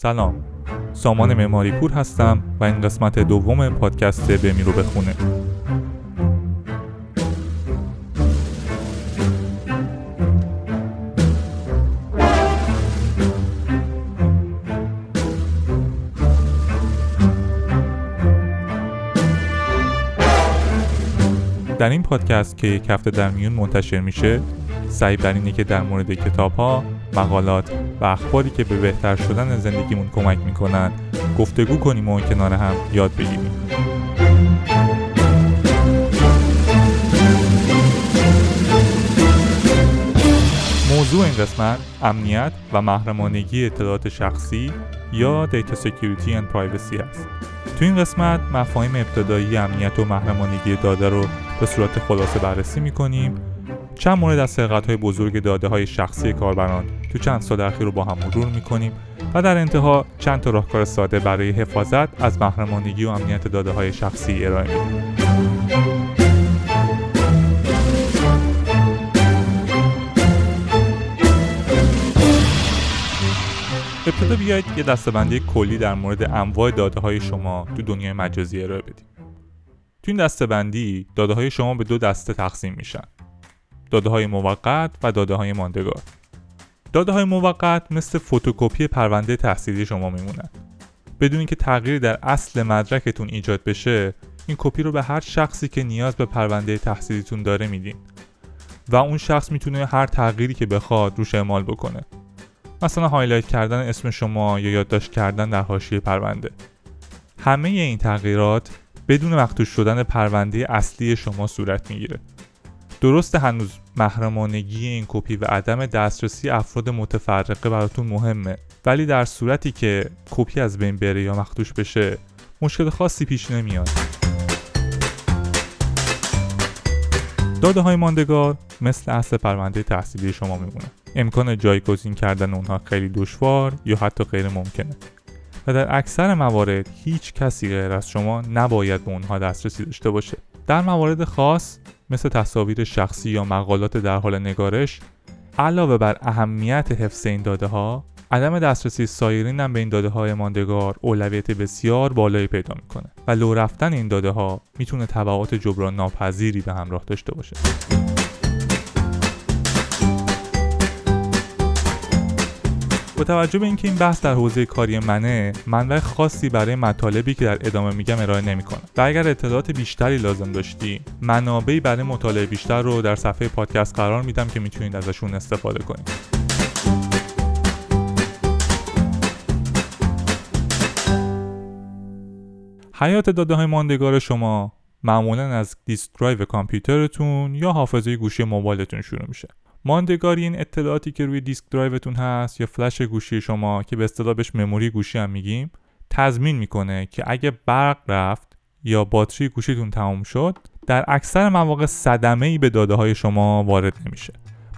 سلام. سامان معماری پور هستم و این قسمت دوم پادکست بمی رو بخونه. در این پادکست که یک هفته در میون منتشر میشه سعی بر اینه که در مورد کتاب ها، مقالات و اخباری که به بهتر شدن زندگیمون کمک می‌کنن. گفتگو کنیم و کنار هم یاد بگیریم. موضوع این قسمت امنیت و محرمانگی اطلاعات شخصی یا Data Security and Privacy است. تو این قسمت مفاهیم ابتدایی امنیت و محرمانگی داده رو به صورت خلاصه بررسی می‌کنیم. چند مورد از سرقت های بزرگ داده های شخصی کاربران تو چند سال اخیر رو با هم مرور می‌کنیم و در انتها چند تا راهکار ساده برای حفاظت از محرمانگی و امنیت داده های شخصی ارائه میدیم. ابتدا بیایید یه دستبندی کلی در مورد انواع داده های شما تو دنیای مجازی ارائه بدیم. تو این دسته بندی داده های شما به دو دسته تقسیم میشن داده های موقت و داده های ماندگار. داده های موقت مثل فتوکپی پرونده تحصیلی شما میمونن بدون اینکه تغییری در اصل مدرکتون ایجاد بشه این کپی رو به هر شخصی که نیاز به پرونده تحصیلیتون داره میدین. و اون شخص می‌تونه هر تغییری که بخواد روش اعمال بکنه. مثلا highlight کردن اسم شما یا یادداشت کردن در حاشیه پرونده. همه این تغییرات بدون مختوش شدن پرونده اصلی شما صورت می‌گیره. درست هنوز محرمانگی این کپی و عدم دسترسی افراد متفرقه براتون مهمه ولی در صورتی که کپی از بین بره یا مختوش بشه مشکل خاصی پیش نمیاد. داده های ماندگار مثل اصل پرونده تحصیلی شما میمونه. امکان جایگزین کردن اونها خیلی دشوار یا حتی غیر ممکنه. و در اکثر موارد هیچ کسی غیر از شما نباید به اونها دسترسی داشته باشه. در موارد خاص مثل تصاویر شخصی یا مقالات در حال نگارش علاوه بر اهمیت حفظ این داده ها عدم دسترسی سایرین هم به این داده های ماندگار اولویت بسیار بالایی پیدا می‌کنه و لو رفتن این داده ها می‌تونه تبعات جبران ناپذیری به همراه داشته باشه. با توجه به اینکه این بحث در حوزه کاری منه منبع خاصی برای مطالبی که در ادامه میگم ارائه نمی‌کنم. و اگر اطلاعات بیشتری لازم داشتی منابعی برای مطالعه بیشتر رو در صفحه پادکست قرار میدم که می‌تونید ازشون استفاده کنید. حیات داده های ماندگار شما معمولا از disk drive کامپیوترتون یا حافظه گوشی موبایلتون شروع میشه. ماندگاری این اطلاعاتی که روی disk drive تون هست یا فلش گوشی شما که به اصطلاح بهش memory گوشی هم میگیم تضمین می‌کنه که اگه برق رفت یا باتری گوشیتون تموم شد در اکثر مواقع صدمه ای به داده های شما وارد نمیشه.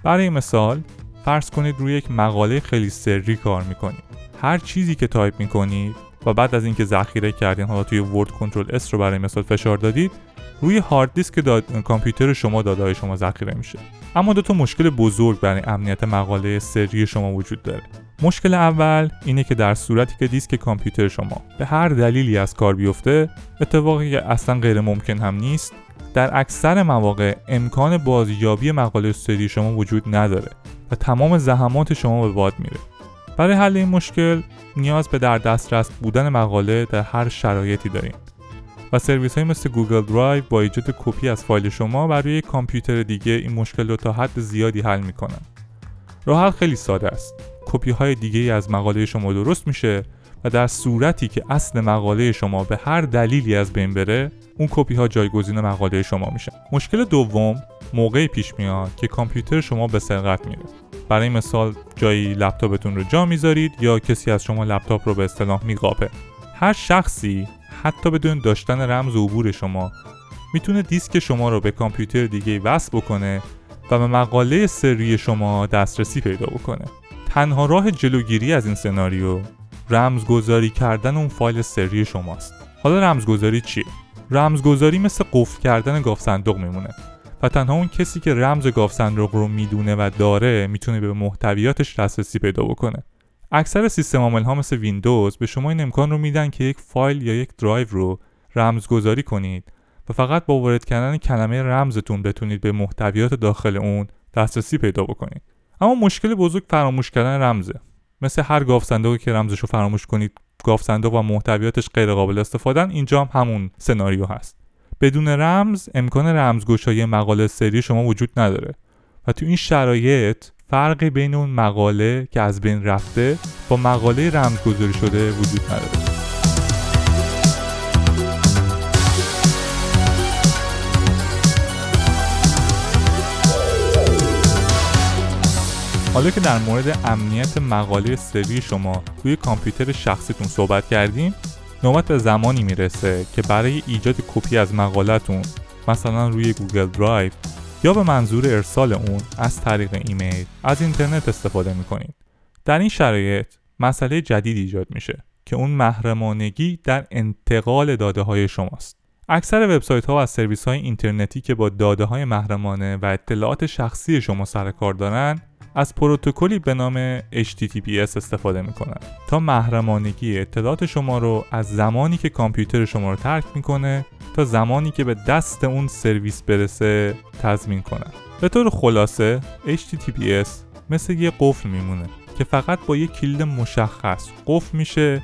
برای مثال فرض کنید روی یک مقاله خیلی سری کار می‌کنید. هر چیزی که تایپ می‌کنید و بعد از اینکه ذخیره کردین حالا توی Word Control S رو برای مثال فشار دادید روی هارد دیسک داد... کامپیوتر شما داده های شما ذخیره میشه. اما دو تا مشکل بزرگ برای امنیت مقاله سری شما وجود داره. مشکل اول اینه که در صورتی که دیسک کامپیوتر شما به هر دلیلی از کار بیفته اتفاقی که اصلا غیر ممکن هم نیست در اکثر مواقع امکان بازیابی مقاله سری شما وجود نداره و تمام زحمات شما به باد میره. برای حل این مشکل نیاز به در دسترس بودن مقاله در هر شرایطی داریم. و سرویس های مثل Google Drive با ایجاد کپی از فایل شما بر روی کامپیوتر دیگه این مشکل رو تا حد زیادی حل می‌کنن. راه حل خیلی ساده است. کپی های دیگه از مقاله شما درست میشه و در صورتی که اصل مقاله شما به هر دلیلی از بین بره اون کپی ها جایگزین مقاله شما میشن. مشکل دوم موقعی پیش میاد که کامپیوتر شما به سرقت میره. برای مثال جایی لپتاپتون رو جا می‌ذارید یا کسی از شما لپتاپ رو به اصطلاح میقاپه. هر شخصی حتی بدون داشتن رمز عبور شما. می‌تونه دیسک شما رو به کامپیوتر دیگه وصل بکنه و به مقاله سری شما دسترسی پیدا بکنه. تنها راه جلوگیری از این سناریو رمزگذاری کردن اون فایل سری شماست. حالا رمزگذاری چیه؟ رمزگذاری مثل قفل کردن گاف صندوق میمونه و تنها اون کسی که رمز گاف صندوق رو می‌دونه و داره می‌تونه به محتویاتش دسترسی پیدا بکنه. اکثر سیستم عامل ها مثل ویندوز به شما این امکان رو میدن که یک فایل یا یک درایو رو رمزگذاری کنید و فقط با وارد کردن کلمه رمزتون بتونید به محتویات داخل اون دسترسی پیدا بکنید. اما مشکل بزرگ فراموش کردن رمزه. مثل هر گاوصندوقی که رمزش رو فراموش کنید گاوصندوق و محتویاتش غیر قابل استفادن اینجا هم همون سناریو هست. بدون رمز امکان رمزگشایی مقاله سری شما وجود نداره و تو این شرایط فرقی بین اون مقاله که از بین رفته با مقاله رمزگذاری شده وجود نداره. حالا که در مورد امنیت مقاله سری شما روی کامپیوتر شخصیتون صحبت کردیم نوبت به زمانی می‌رسه که برای ایجاد کپی از مقالتون مثلا روی Google Drive یا به منظور ارسال اون از طریق ایمیل از اینترنت استفاده می‌کنید. در این شرایط مسئله جدید ایجاد میشه که اون محرمانگی در انتقال داده های شماست. اکثر وبسایت ها و سرویس های اینترنتی که با داده های محرمانه و اطلاعات شخصی شما سر و کار دارن از پروتکلی به نام HTTPS استفاده می‌کنن. تا محرمانگی اطلاعات شما رو از زمانی که کامپیوتر شما رو ترک می‌کنه تا زمانی که به دست اون سرویس برسه تضمین کنن. به طور خلاصه HTTPS مثل یه قفل میمونه که فقط با یه کلید مشخص قفل میشه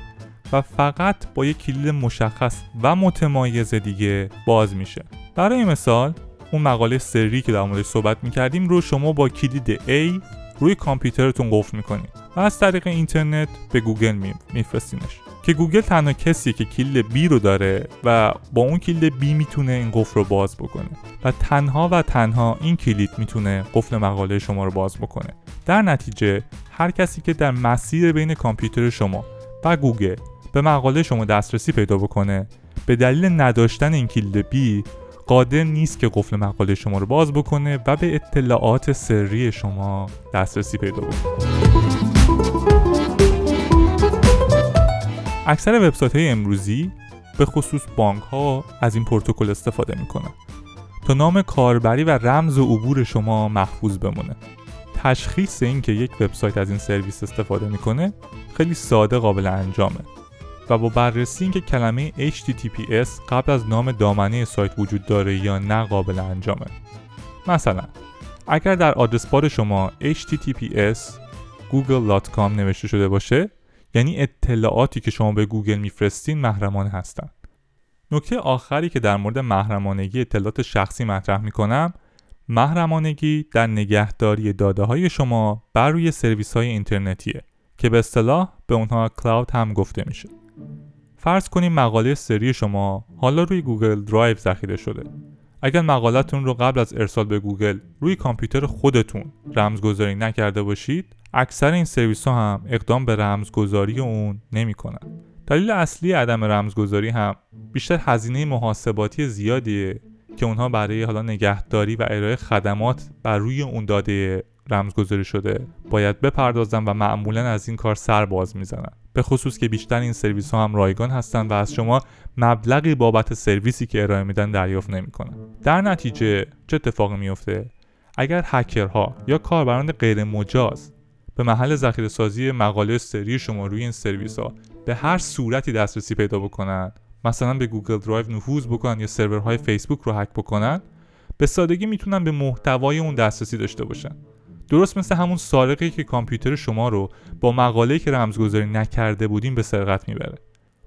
و فقط با یک کلید مشخص و متمایز دیگه باز میشه. برای مثال اون مقاله سری که در موردش صحبت می‌کردیم رو شما با کلید A روی کامپیوترتون قفل می‌کنید و از طریق اینترنت به گوگل میفرستینش. که گوگل تنها کسیه که کلید B رو داره و با اون کلید B می‌تونه این قفل رو باز بکنه و تنها و تنها این کلید می‌تونه قفل مقاله شما رو باز بکنه. در نتیجه هر کسی که در مسیر بین کامپیوتر شما و گوگل به مقاله شما دسترسی پیدا بکنه. به دلیل نداشتن این کلید B قادر نیست که قفل مقاله شما رو باز بکنه و به اطلاعات سری شما دسترسی پیدا بکنه. اکثر وبسایت های امروزی به خصوص بانک ها از این پروتکل استفاده می‌کنن. تا نام کاربری و رمز و عبور شما محفوظ بمونه. تشخیص اینکه یک وبسایت از این سرویس استفاده می‌کنه خیلی ساده قابل انجامه. و با بررسی اینکه کلمه HTTPS قبل از نام دامنه سایت وجود داره یا نه قابل انجامه مثلا اگر در آدرس بار شما https google.com نوشته شده باشه یعنی اطلاعاتی که شما به گوگل میفرستین محرمانه هستند. نکته آخری که در مورد محرمانگی اطلاعات شخصی مطرح می‌کنم محرمانگی در نگهداری داده های شما بر روی سرویس های اینترنتیه که به اصطلاح به اونها cloud هم گفته میشه فرض کنیم مقاله سری شما حالا روی Google Drive ذخیره شده اگر مقالتون رو قبل از ارسال به گوگل روی کامپیوتر خودتون رمزگذاری نکرده باشید اکثر این سرویس ها هم اقدام به رمزگذاری اون نمی‌کنن. دلیل اصلی عدم رمزگذاری هم بیشتر هزینه محاسباتی زیادیه که اونها برای حالا نگهداری و ارائه خدمات بر روی اون داده رمزگذاری شده. باید بپردازن و معمولا از این کار سر باز می‌زنن. به خصوص که بیشتر این سرویس ها هم رایگان هستند و از شما مبلغی بابت سرویسی که ارائه میدن دریافت نمی‌کنن. در نتیجه چه اتفاقی میفته اگر هکرها یا کاربران غیر مجاز به محل ذخیره سازی مقاله سری شما روی این سرویس ها به هر صورتی دسترسی پیدا بکنن مثلا به Google Drive نفوذ بکنن یا سرورهای فیسبوک رو هک بکنن به سادگی می‌تونن به محتوای اون دسترسی داشته باشن. درست مثل همون سارقی که کامپیوتر شما رو با مقاله که رمزگذاری نکرده بودیم به سرقت می‌بره.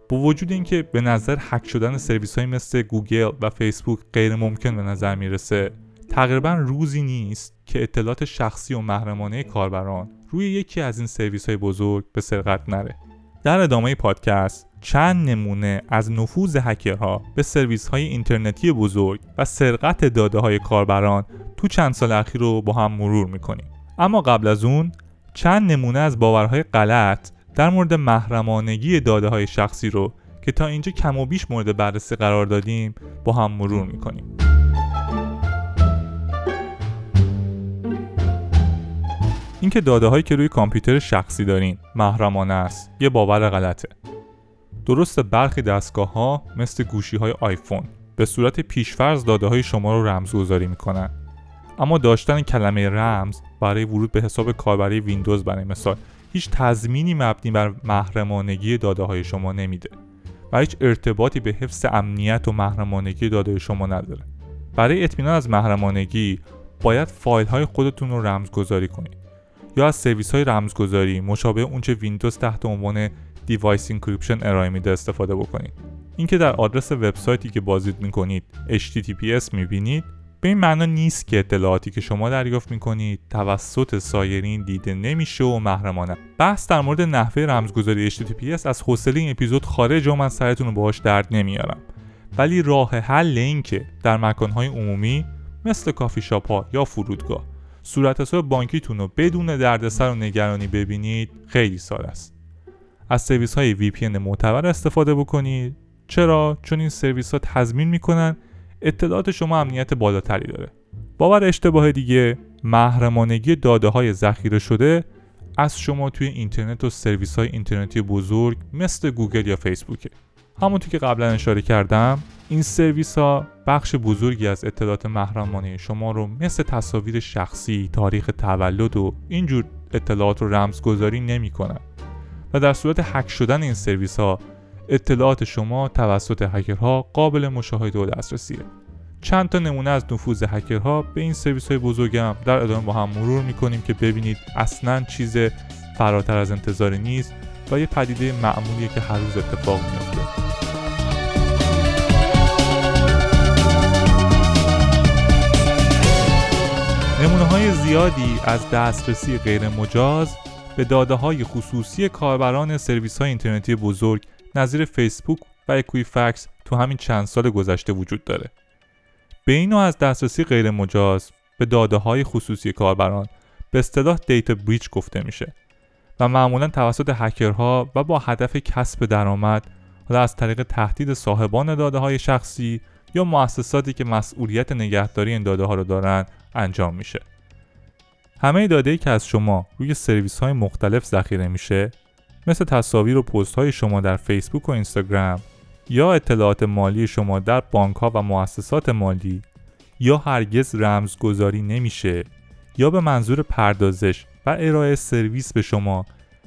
با وجود اینکه به نظر هک شدن سرویس های مثل گوگل و فیسبوک غیر ممکن به نظر می‌رسه تقریبا روزی نیست که اطلاعات شخصی و محرمانه کاربران روی یکی از این سرویس های بزرگ به سرقت نره. در ادامه پادکست چند نمونه از نفوذ هکرها به سرویس های اینترنتی بزرگ و سرقت داده های کاربران تو چند سال اخیر رو با هم مرور می‌کنیم. اما قبل از اون چند نمونه از باورهای غلط در مورد محرمانگی داده های شخصی رو که تا اینجا کم و بیش مورد بررسی قرار دادیم با هم مرور می‌کنیم. اینکه داده هایی که روی کامپیوتر شخصی دارین محرمانه است یه باور غلطه. درست برخی دستگاه ها مثل گوشی های آیفون به صورت پیشفرض داده های شما رو رمزگذاری می‌کنن. اما داشتن کلمه رمز برای ورود به حساب کاربری ویندوز برای مثال هیچ تضمینی مبنی بر محرمانگی داده های شما نمیده و هیچ ارتباطی به حفظ امنیت و محرمانگی داده شما نداره. برای اطمینان از محرمانگی باید فایل های خودتون رو رمزگذاری کنید یا از سرویس های رمزگذاری مشابه اونچه ویندوز تحت عنوان Device Encryption ارائه میده استفاده بکنید. اینکه در آدرس وبسایتی که بازدید می‌کنید HTTPS می‌بینید به این معنا نیست که اطلاعاتی که شما دریافت می‌کنید توسط سایرین دیده نمیشه و محرمانه. بحث در مورد نحوه رمزگذاری HTTPS از حوصله این اپیزود خارج و من سرتون رو باهاش درد نمیارم. ولی راه حل این که در مکانهای عمومی مثل کافی شاپ ها یا فرودگاه صورت حساب بانکیتون رو بدون دردسر و نگرانی ببینید خیلی ساده است. از سرویس های VPN معتبر استفاده بکنید. چرا؟ چون این سرویس ها تضمین می‌کنن اطلاعات شما امنیت بالاتری داره. باور اشتباه دیگه محرمانگی داده های ذخیره شده از شما توی اینترنت و سرویس های اینترنتی بزرگ مثل گوگل یا فیسبوکه. همونطور که قبلا اشاره کردم این سرویس ها بخش بزرگی از اطلاعات محرمانه شما رو مثل تصاویر شخصی، تاریخ تولد و اینجور اطلاعات رو رمزگذاری نمی‌کنن. و در صورت هک شدن این سرویس ها اطلاعات شما توسط هکرها قابل مشاهده و دسترسیه. چند تا نمونه از نفوذ هکرها به این سرویس های بزرگم در ادامه با هم مرور می‌کنیم که ببینید اصلا چیز فراتر از انتظاری نیست و یه پدیده معمولیه که هر روز اتفاق میفته نمونه های زیادی از دسترسی غیر مجاز به داده های خصوصی کاربران سرویس های اینترنتی بزرگ نظیر فیسبوک و اکویفکس تو همین چند سال گذشته وجود داره. به این از دسترسی غیر مجاز به داده های خصوصی کاربران به اصطلاح دیتا بریچ گفته میشه و معمولا توسط هکرها و با هدف کسب درآمد حالا از طریق تهدید صاحبان داده های شخصی یا مؤسساتی که مسئولیت نگهداری این داده ها رو دارن انجام میشه. همه داده ای که از شما روی سرویس های مختلف ذخیره میشه مثل تصاویر و پست های شما در فیسبوک و اینستاگرام یا اطلاعات مالی شما در بانک ها و مؤسسات مالی یا هرگز رمزگذاری نمیشه یا به منظور پردازش و ارائه سرویس به شما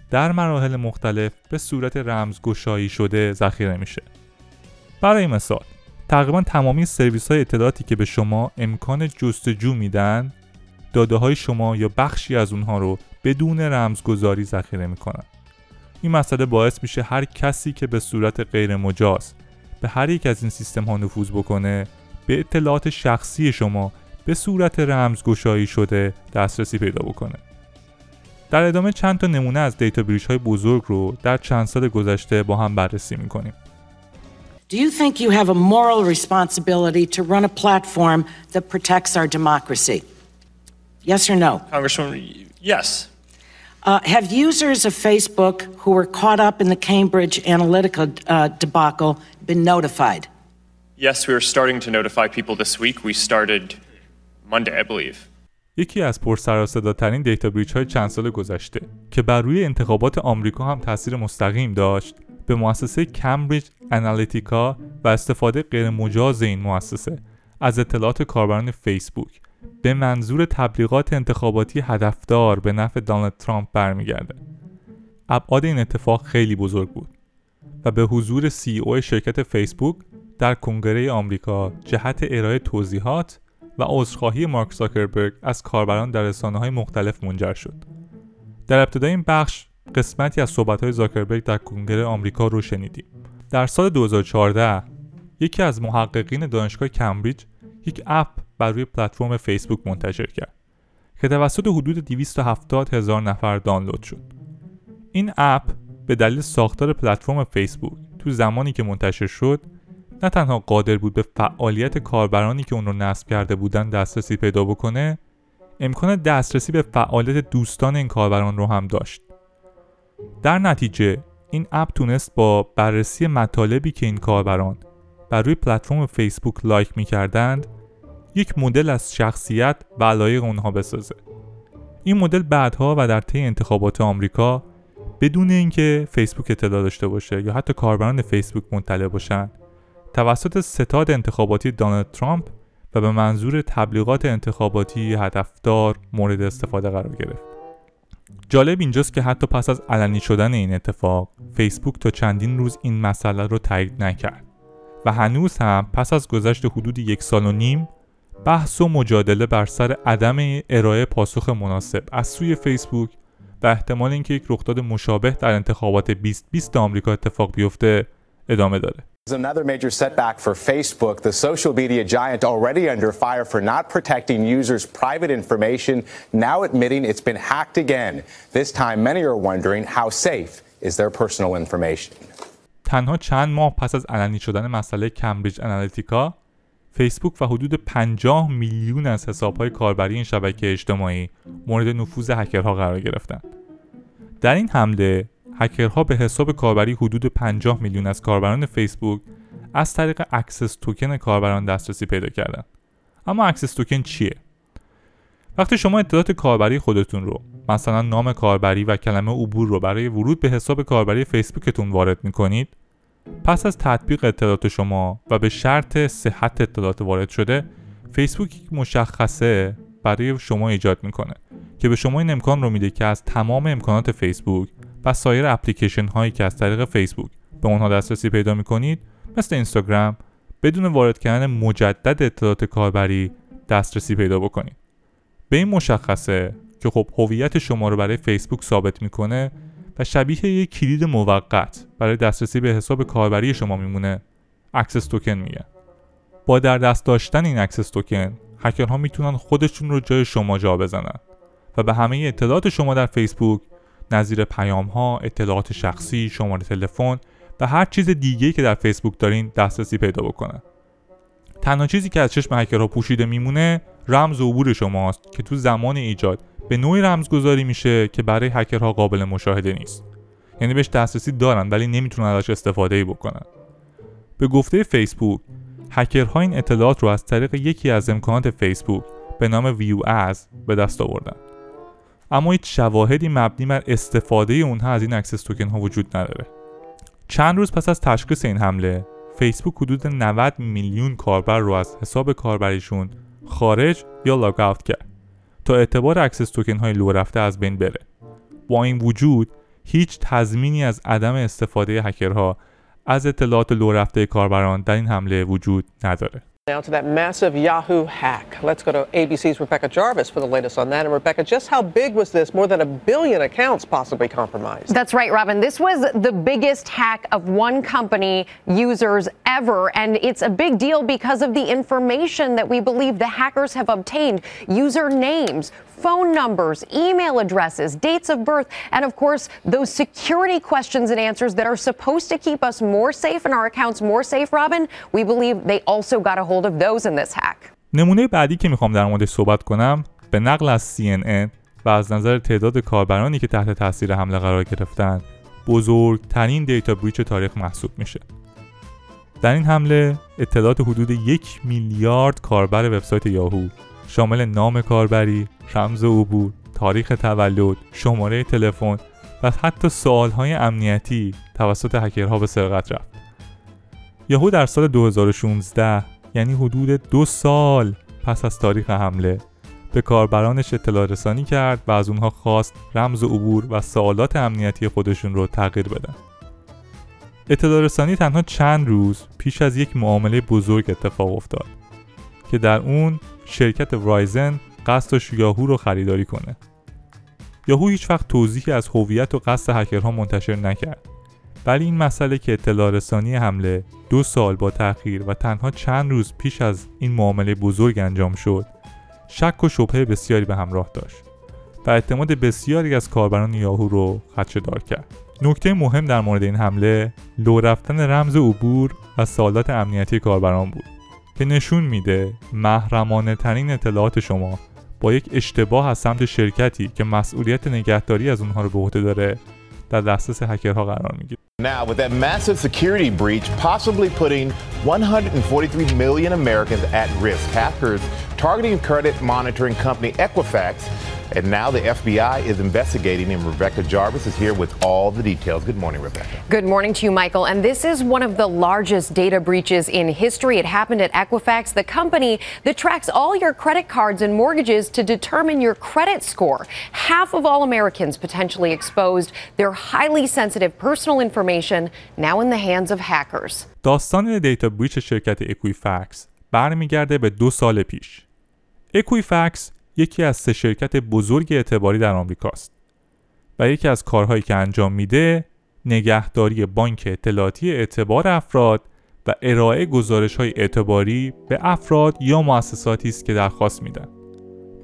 در مراحل مختلف به صورت رمزگشایی شده ذخیره میشه. برای مثال تقریبا تمامی سرویس های اطلاعاتی که به شما امکان جستجو میدن داده های شما یا بخشی از اونها رو بدون رمزگذاری ذخیره می‌کنن. این مسئله باعث میشه هر کسی که به صورت غیر مجاز به هر یک از این سیستم ها نفوذ بکنه به اطلاعات شخصی شما به صورت رمزگشایی شده دسترسی پیدا بکنه در ادامه چند تا نمونه از دیتا بریش های بزرگ رو در چند سال گذشته با هم بررسی می‌کنیم Do you think you have a moral responsibility to run a platform that protects our democracy? Yes or no? Congresswoman, yes. Uh, have users of Facebook who were caught up in the Cambridge Analytica uh, debacle been notified? Yes, we are starting to notify people this week. We started Monday, I believe. یکی از پرسر دیتا بریچ های چند سال گذشته که بر روی انتخابات آمریکا هم تاثیر مستقیم داشت به مؤسسه کمبریج انالیتیکا و استفاده غیر مجاز این مؤسسه از اطلاعات کاربران فیسبوک به منظور تبلیغات انتخاباتی هدفدار به نفع دانالد ترامپ برمیگرده. ابعاد این اتفاق خیلی بزرگ بود و به حضور سی او شرکت فیسبوک در کنگره آمریکا جهت ارائه توضیحات و عذرخواهی مارک زاکربرگ از کاربران در رسانه های مختلف منجر شد. در ابتدای این بخش قسمتی از صحبت های زاکربرگ در کنگره آمریکا رو شنیدیم. در سال 2014 یکی از محققین دانشگاه کمبریج یک اپ بر روی پلتفرم فیسبوک منتشر کرد که توسط حدود 270 هزار نفر دانلود شد. این اپ به دلیل ساختار پلتفرم فیسبوک تو زمانی که منتشر شد نه تنها قادر بود به فعالیت کاربرانی که اون رو نصب کرده بودن دسترسی پیدا بکنه امکان دسترسی به فعالیت دوستان این کاربران رو هم داشت در نتیجه این اپ تونست با بررسی مطالبی که این کاربران بر روی پلتفرم فیسبوک لایک می‌کردند یک مدل از شخصیت و علایق اونها بسازه. این مدل بعدها و در طی انتخابات آمریکا بدون اینکه فیسبوک اطلاع داشته باشه یا حتی کاربران فیسبوک مطلع باشن توسط ستاد انتخاباتی دونالد ترامپ و به منظور تبلیغات انتخاباتی هدفدار مورد استفاده قرار گرفت. جالب اینجاست که حتی پس از علنی شدن این اتفاق فیسبوک تا چندین روز این مسئله رو تایید نکرد. و هنوز هم پس از گذشت حدود یک سال و نیم بحث و مجادله بر سر عدم ارائه پاسخ مناسب از سوی فیسبوک و احتمال اینکه یک رخداد مشابه در انتخابات 2020 آمریکا اتفاق بیفته ادامه داره. Another major setback for Facebook, the social media giant already under fire for not protecting users' private information, now admitting it's been hacked again. This time, many are wondering how safe is their personal information. تنها چند ماه پس از علنی شدن مسئله کمبریج انالیتیکا فیسبوک و حدود 50 میلیون از حسابهای کاربری این شبکه اجتماعی مورد نفوذ هکرها قرار گرفتند. در این حمله هکرها به حساب کاربری حدود 50 میلیون از کاربران فیسبوک از طریق access token کاربران دسترسی پیدا کردند. اما access token چیه؟ وقتی شما اطلاعات کاربری خودتون رو مثلا نام کاربری و کلمه عبور رو برای ورود به حساب کاربری فیسبوکتون وارد می‌کنید پس از تطبیق اطلاعات شما و به شرط صحت اطلاعات وارد شده فیسبوک یک مشخصه برای شما ایجاد می‌کنه که به شما این امکان رو میده که از تمام امکانات فیسبوک و سایر اپلیکیشن هایی که از طریق فیسبوک به اونها دسترسی پیدا می‌کنید مثل اینستاگرام بدون وارد کردن مجدد اطلاعات کاربری دسترسی پیدا بکنید. به این مشخصه که خب هویت شما رو برای فیسبوک ثابت می‌کنه و شبیه یک کلید موقت برای دسترسی به حساب کاربری شما میمونه access token میگن با در دست داشتن این access token هکرها می‌تونن خودشون رو جای شما جا بزنن و به همه اطلاعات شما در فیسبوک نظیر پیام ها، اطلاعات شخصی، شماره تلفن و هر چیز دیگه که در فیسبوک دارین دسترسی پیدا بکنن. تنها چیزی که از چشم هکرها پوشیده میمونه رمز عبور شماست که تو زمان ایجاد به نوعی رمزگذاری میشه که برای هکرها قابل مشاهده نیست. یعنی بهش دسترسی دارن ولی نمی‌تونن ازش استفاده ای بکنن. به گفته فیسبوک هکرها این اطلاعات رو از طریق یکی از امکانات فیسبوک به نام View As به دست آوردن. اما هیچ شواهدی مبنی بر استفاده اونها از این access token ها وجود نداره. چند روز پس از تشخیص این حمله فیسبوک حدود 90 میلیون کاربر رو از حساب کاربریشون خارج یا log کرد تا اعتبار access token های لو رفته از بین بره. با این وجود هیچ تضمینی از عدم استفاده هکرها از اطلاعات لو رفته کاربران در این حمله وجود نداره. Now to that massive Yahoo hack. Let's go to ABC's Rebecca Jarvis for the latest on that. And Rebecca, just how big was this? More than a billion accounts possibly compromised. That's right, Robin. This was the biggest hack of one company users ever. And it's a big deal because of the information that we believe the hackers have obtained user names, phone numbers, email addresses, dates of birth, and of course, those security questions and answers that are supposed to keep us more safe and our accounts more safe, Robin. We believe they also got a hold of those in this hack. نمونه بعدی که می‌خوام در موردش صحبت کنم به نقل از CNN و از نظر تعداد کاربرانی که تحت تاثیر حمله قرار گرفتن بزرگترین دیتا بریچ تاریخ محسوب میشه. در این حمله اطلاعات حدود یک میلیارد کاربر وبسایت یاهو شامل نام کاربری، رمز عبور، تاریخ تولد، شماره تلفن و حتی سوالهای امنیتی توسط هکرها به سرقت رفت. یاهو در سال 2016 یعنی حدود دو سال پس از تاریخ حمله به کاربرانش اطلاع رسانی کرد و از اونها خواست رمز عبور و سوالات امنیتی خودشون رو تغییر بدن. اطلاع رسانی تنها چند روز پیش از یک معامله بزرگ اتفاق افتاد که در اون شرکت ورایزن قصد داشت یاهو رو خریداری کنه. یاهو هیچ وقت توضیحی از هویت و قصد هکرها منتشر نکرد. ولی این مسئله که اطلاع رسانی حمله دو سال با تأخیر و تنها چند روز پیش از این معامله بزرگ انجام شد شک و شبهه بسیاری به همراه داشت و اعتماد بسیاری از کاربران یاهو رو خدشه دار کرد. نکته مهم در مورد این حمله لو رفتن رمز عبور و سوالات امنیتی کاربران بود که نشون میده محرمانه ترین اطلاعات شما با یک اشتباه از سمت شرکتی که مسئولیت نگهداری از اونها رو به عهده داره در دسترس هکرها قرار می‌گیره. Now, with that massive security breach possibly putting 143 million Americans at risk, hackers targeting credit monitoring company Equifax And now the FBI is investigating, and Rebecca Jarvis is here with all the details. Good morning, Rebecca. Good morning to you, Michael. And this is one of the largest data breaches in history. It happened at Equifax, the company that tracks all your credit cards and mortgages to determine your credit score. Half of all Americans potentially exposed their highly sensitive personal information now in the hands of hackers. داستان دیتا بریچ شرکت اکویفکس برمیگرده به دو سال پیش. اکویفکس یکی از سه شرکت بزرگ اعتباری در آمریکاست و یکی از کارهایی که انجام میده نگهداری بانک اطلاعاتی اعتبار افراد و ارائه گزارش های اعتباری به افراد یا مؤسساتی است که درخواست میدن.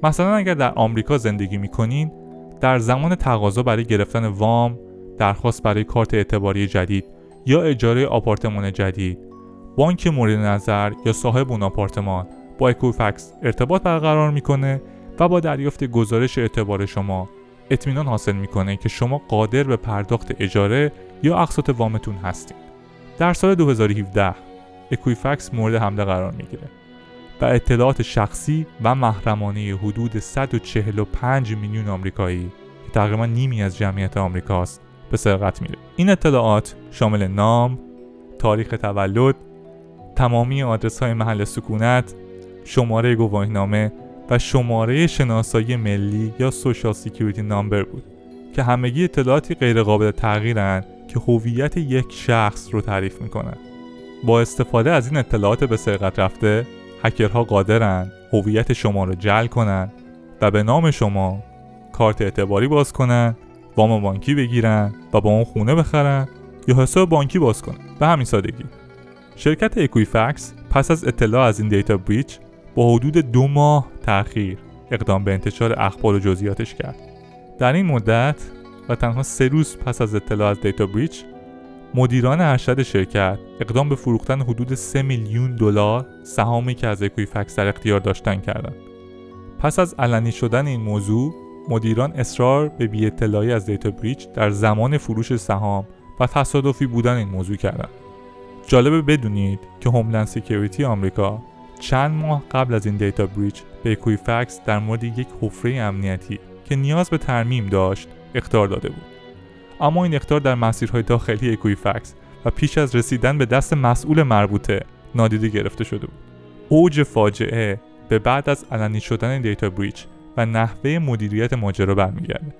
مثلا اگر در آمریکا زندگی می‌کنین در زمان تقاضا برای گرفتن وام، درخواست برای کارت اعتباری جدید یا اجاره آپارتمان جدید، بانک مورد نظر یا صاحب اون آپارتمان با اکوفکس ارتباط برقرار می‌کنه و با دریافت گزارش اعتبار شما اطمینان حاصل می‌کنه که شما قادر به پرداخت اجاره یا اقساط وامتون هستید. در سال 2017 اکویفکس مورد حمله قرار می‌گیره و اطلاعات شخصی و محرمانه حدود 145 میلیون آمریکایی که تقریبا نیمی از جمعیت آمریکاست به سرقت میره. این اطلاعات شامل نام، تاریخ تولد، تمامی آدرس های محل سکونت، شماره گواهینامه و شماره شناسایی ملی یا Social Security Number بود که همگی اطلاعاتی غیرقابل تغییرن که هویت یک شخص رو تعریف می‌کنن. با استفاده از این اطلاعات به سرقت رفته هکرها قادرن هویت شما رو جعل کنن و به نام شما کارت اعتباری باز کنن وام بانکی بگیرن و با اون خونه بخرن یا حساب بانکی باز کنن. به همین سادگی. شرکت Equifax پس از اطلاع از این data breach با حدود دو ماه تأخیر اقدام به انتشار اخبار و جزئیاتش کرد در این مدت و تنها سه روز پس از اطلاع از data breach مدیران ارشد شرکت اقدام به فروختن حدود 3 میلیون دلار سهامی که از Equifax در اختیار داشتن کردند. پس از علنی شدن این موضوع مدیران اصرار به بی اطلاعی از data breach در زمان فروش سهام و تصادفی بودن این موضوع کردند. جالبه بدونید که Homeland Security آمریکا چند ماه قبل از این data breach به Equifax در مورد یک حفره امنیتی که نیاز به ترمیم داشت اخطار داده بود. اما این اخطار در مسیرهای داخلی Equifax و پیش از رسیدن به دست مسئول مربوطه نادیده گرفته شده بود. اوج فاجعه به بعد از علنی شدن data breach و نحوه مدیریت ماجرا برمیگرده.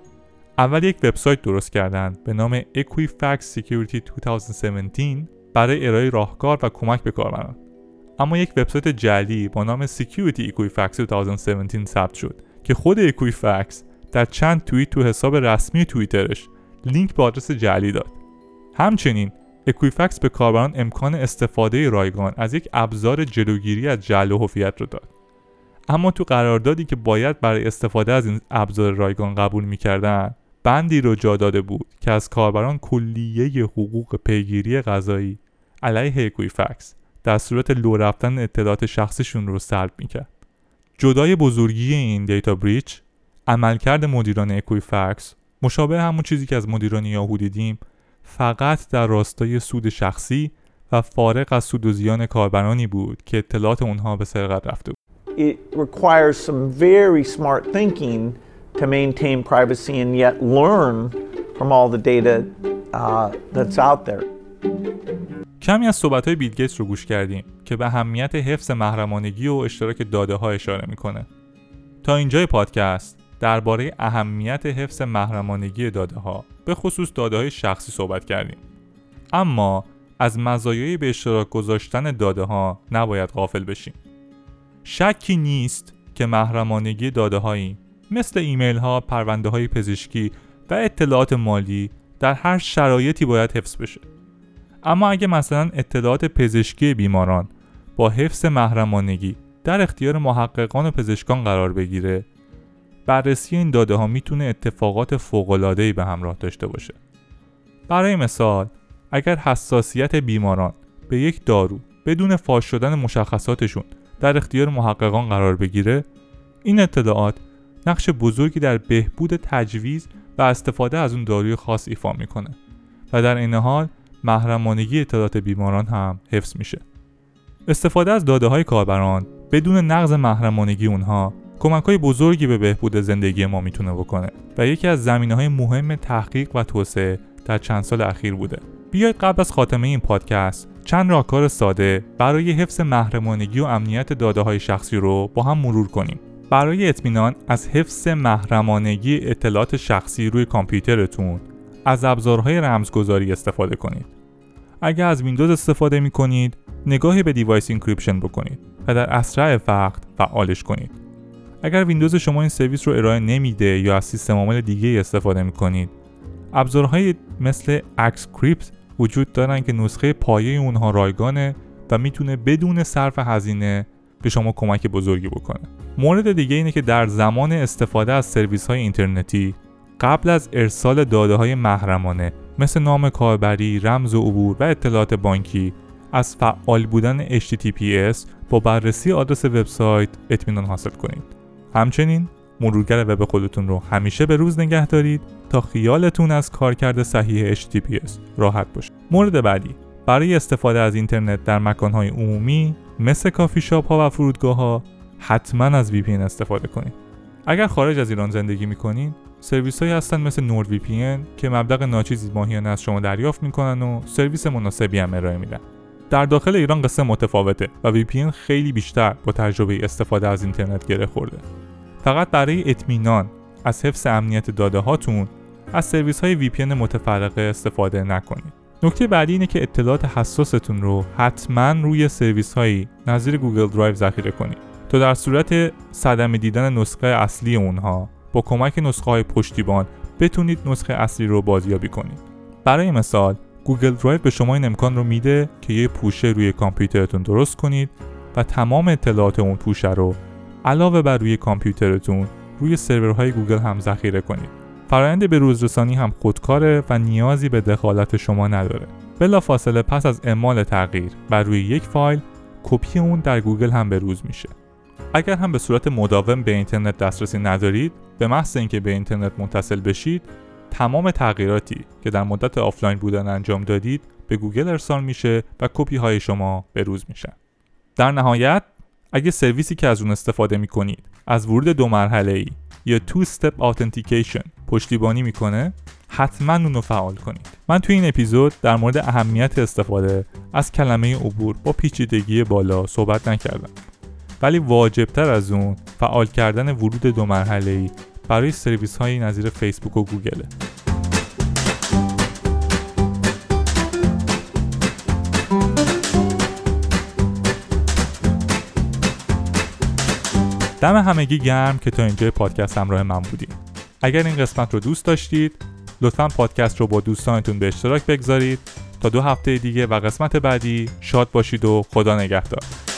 اول یک وبسایت درست کردند به نام Equifax Security 2017 برای ارائه راهکار و کمک به کاربران اما یک وبسایت جعلی با نام Security Equifax 2017 ثبت شد که خود Equifax در چند توییت تو حساب رسمی توییترش لینک به آدرس جعلی داد. همچنین Equifax به کاربران امکان استفاده رایگان از یک ابزار جلوگیری از جعل هویت رو داد. اما تو قراردادی که باید برای استفاده از این ابزار رایگان قبول می‌کردن بندی رو جا داده بود که از کاربران کلیه حقوق پیگیری قضایی علیه Equifax در صورت لو رفتن اطلاعات شخصشون رو سلب می‌کرد جدای بزرگی این دیتا بریچ عملکرد مدیران اکویفکس مشابه همون چیزی که از مدیران یاهو دیدیم فقط در راستای سود شخصی و فارغ از سود و زیان کاربرانی بود که اطلاعات اونها به سرقت رفته بود it requires some very smart thinking to maintain privacy and yet learn from all the data uh, that's out there. کمی از صحبت های بیل رو گوش کردیم که به اهمیت حفظ محرمانگی و اشتراک داده ها اشاره می‌کنه. تا اینجای پادکست درباره اهمیت حفظ محرمانگی داده ها به خصوص داده های شخصی صحبت کردیم. اما از مزایای به اشتراک گذاشتن داده ها نباید غافل بشیم. شکی نیست که محرمانگی داده هایی مثل ایمیل ها، پرونده های پزشکی و اطلاعات مالی در هر شرایطی باید حفظ بشه. اما اگه مثلا اطلاعات پزشکی بیماران با حفظ محرمانگی در اختیار محققان و پزشکان قرار بگیره بررسی این داده ها می‌تونه اتفاقات فوق‌العاده‌ای به همراه داشته باشه. برای مثال اگر حساسیت بیماران به یک دارو بدون فاش شدن مشخصاتشون در اختیار محققان قرار بگیره این اطلاعات نقش بزرگی در بهبود تجویز و استفاده از اون داروی خاص ایفا می‌کنه و در این حال محرمانگی اطلاعات بیماران هم حفظ میشه. استفاده از داده های کاربران بدون نقض محرمانگی اونها کمک های بزرگی به بهبود زندگی ما می‌تونه بکنه و یکی از زمینه های مهم تحقیق و توسعه در چند سال اخیر بوده. بیاید قبل از خاتمه این پادکست چند راهکار ساده برای حفظ محرمانگی و امنیت داده های شخصی رو با هم مرور کنیم. برای اطمینان از حفظ محرمانگی اطلاعات شخصی روی کامپیوترتون از ابزارهای رمزگذاری استفاده کنید. اگر از ویندوز استفاده می کنید نگاهی به Device Encryption بکنید و در اسرع وقت فعالش کنید. اگر ویندوز شما این سرویس رو ارائه نمیده یا از سیستم عامل دیگه استفاده می کنید ابزارهای مثل AxCrypt وجود دارن که نسخه پایه اونها رایگانه و می‌تونه بدون صرف هزینه به شما کمک بزرگی بکنه. مورد دیگه اینه که در زمان استفاده از سرویس های اینترنتی قبل از ارسال داده های محرمانه مثل نام کاربری، رمز و عبور و اطلاعات بانکی از فعال بودن HTTPS با بررسی آدرس وبسایت اطمینان حاصل کنید. همچنین مرورگر وب خودتون رو همیشه به روز نگه دارید تا خیالتون از کارکرد صحیح HTTPS راحت باشه. مورد بعدی برای استفاده از اینترنت در مکانهای عمومی مثل کافی شاپ ها و فرودگاه ها حتما از VPN استفاده کنید. اگر خارج از ایران زندگی می‌کنید سرویس هایی هستن مثل NordVPN که مبلغ ناچیزی ماهیانه از شما دریافت می‌کنن و سرویس مناسبی هم ارائه میدن. در داخل ایران قصه متفاوته و VPN خیلی بیشتر با تجربه استفاده از اینترنت گره خورده. فقط برای اطمینان از حفظ امنیت داده هاتون از سرویس های VPN متفرقه استفاده نکنید. نکته بعدی اینه که اطلاعات حساستون رو حتما روی سرویس هایی نظیر Google Drive ذخیره کنید تا در صورت صدمه دیدن نسخه اصلی اونها با کمک نسخه های پشتیبان بتونید نسخه اصلی رو بازیابی کنید. برای مثال Google Drive به شما این امکان رو میده که یه پوشه روی کامپیوترتون درست کنید و تمام اطلاعات اون پوشه رو علاوه بر روی کامپیوترتون روی سرورهای گوگل هم ذخیره کنید. فرایند به روزرسانی هم خودکاره و نیازی به دخالت شما نداره. بلا فاصله پس از اعمال تغییر بر روی یک فایل کپی اون در گوگل هم به روز میشه. اگر هم به صورت مداوم به اینترنت دسترسی ندارید به محض اینکه به اینترنت متصل بشید تمام تغییراتی که در مدت آفلاین بودن انجام دادید به گوگل ارسال میشه و کپی های شما به روز میشن. در نهایت اگه سرویسی که از اون استفاده می‌کنید از ورود دو مرحله ای یا two step authentication پشتیبانی می‌کنه حتما اون رو فعال کنید. من توی این اپیزود در مورد اهمیت استفاده از کلمه عبور با پیچیدگی بالا صحبت نکردم. ولی واجبتر از اون فعال کردن ورود دو مرحله ای برای سرویس های نظیر فیسبوک و گوگله دم همگی گرم که تا اینجا پادکست همراه من بودیم اگر این قسمت رو دوست داشتید لطفا پادکست رو با دوستانتون به اشتراک بگذارید تا دو هفته دیگه و قسمت بعدی شاد باشید و خدا نگهدار.